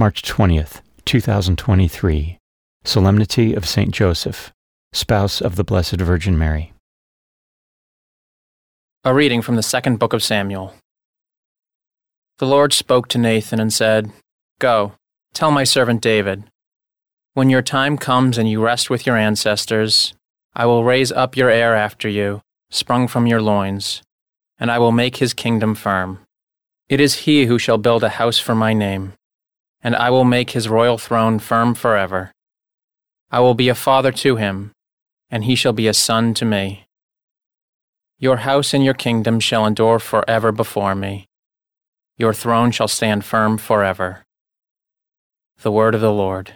March 20th, 2023, Solemnity of Saint Joseph, spouse of the Blessed Virgin Mary. A reading from the second book of Samuel. The Lord spoke to Nathan and said, Go, tell my servant David, when your time comes and you rest with your ancestors, I will raise up your heir after you, sprung from your loins, and I will make his kingdom firm. It is he who shall build a house for my name and I will make his royal throne firm forever. I will be a father to him, and he shall be a son to me. Your house and your kingdom shall endure forever before me. Your throne shall stand firm forever. The word of the Lord.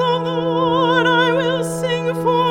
the Lord I will sing for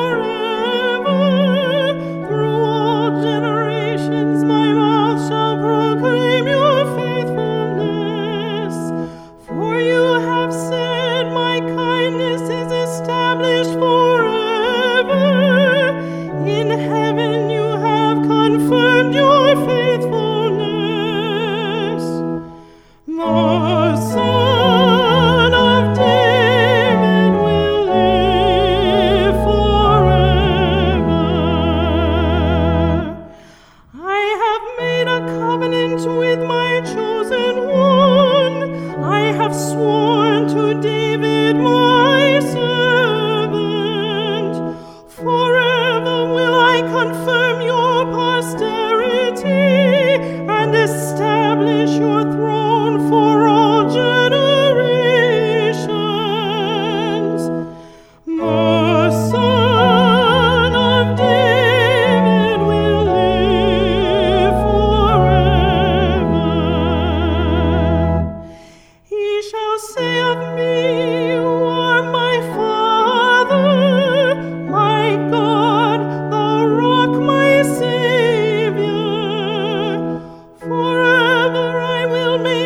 to David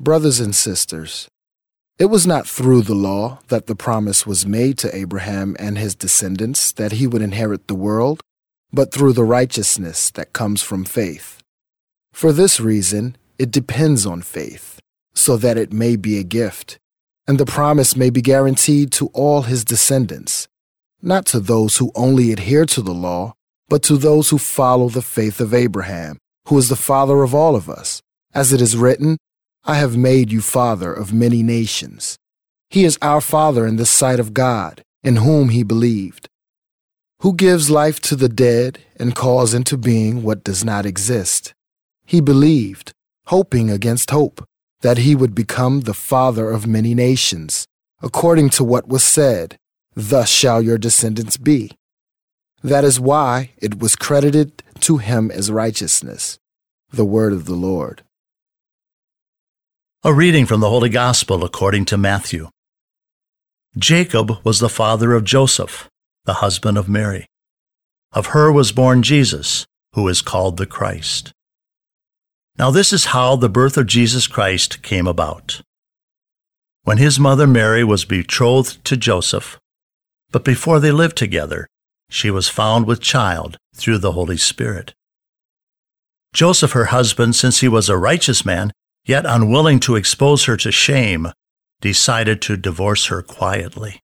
Brothers and sisters, it was not through the law that the promise was made to Abraham and his descendants that he would inherit the world, but through the righteousness that comes from faith. For this reason, it depends on faith, so that it may be a gift, and the promise may be guaranteed to all his descendants, not to those who only adhere to the law but to those who follow the faith of Abraham, who is the father of all of us. As it is written, I have made you father of many nations. He is our father in the sight of God, in whom he believed, who gives life to the dead and calls into being what does not exist. He believed, hoping against hope, that he would become the father of many nations, according to what was said, Thus shall your descendants be. That is why it was credited to him as righteousness. The word of the Lord. A reading from the Holy Gospel according to Matthew. Jacob was the father of Joseph, the husband of Mary. Of her was born Jesus, who is called the Christ. Now, this is how the birth of Jesus Christ came about. When his mother Mary was betrothed to Joseph, but before they lived together, she was found with child through the Holy Spirit. Joseph, her husband, since he was a righteous man, yet unwilling to expose her to shame, decided to divorce her quietly.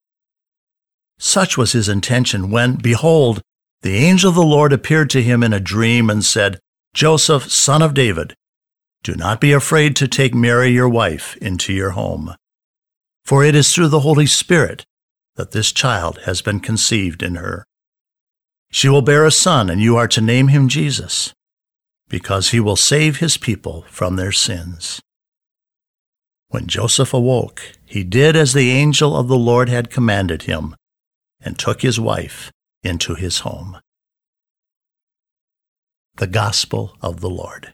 Such was his intention when, behold, the angel of the Lord appeared to him in a dream and said, Joseph, son of David, do not be afraid to take Mary, your wife, into your home. For it is through the Holy Spirit that this child has been conceived in her. She will bear a son, and you are to name him Jesus, because he will save his people from their sins. When Joseph awoke, he did as the angel of the Lord had commanded him, and took his wife into his home. The Gospel of the Lord.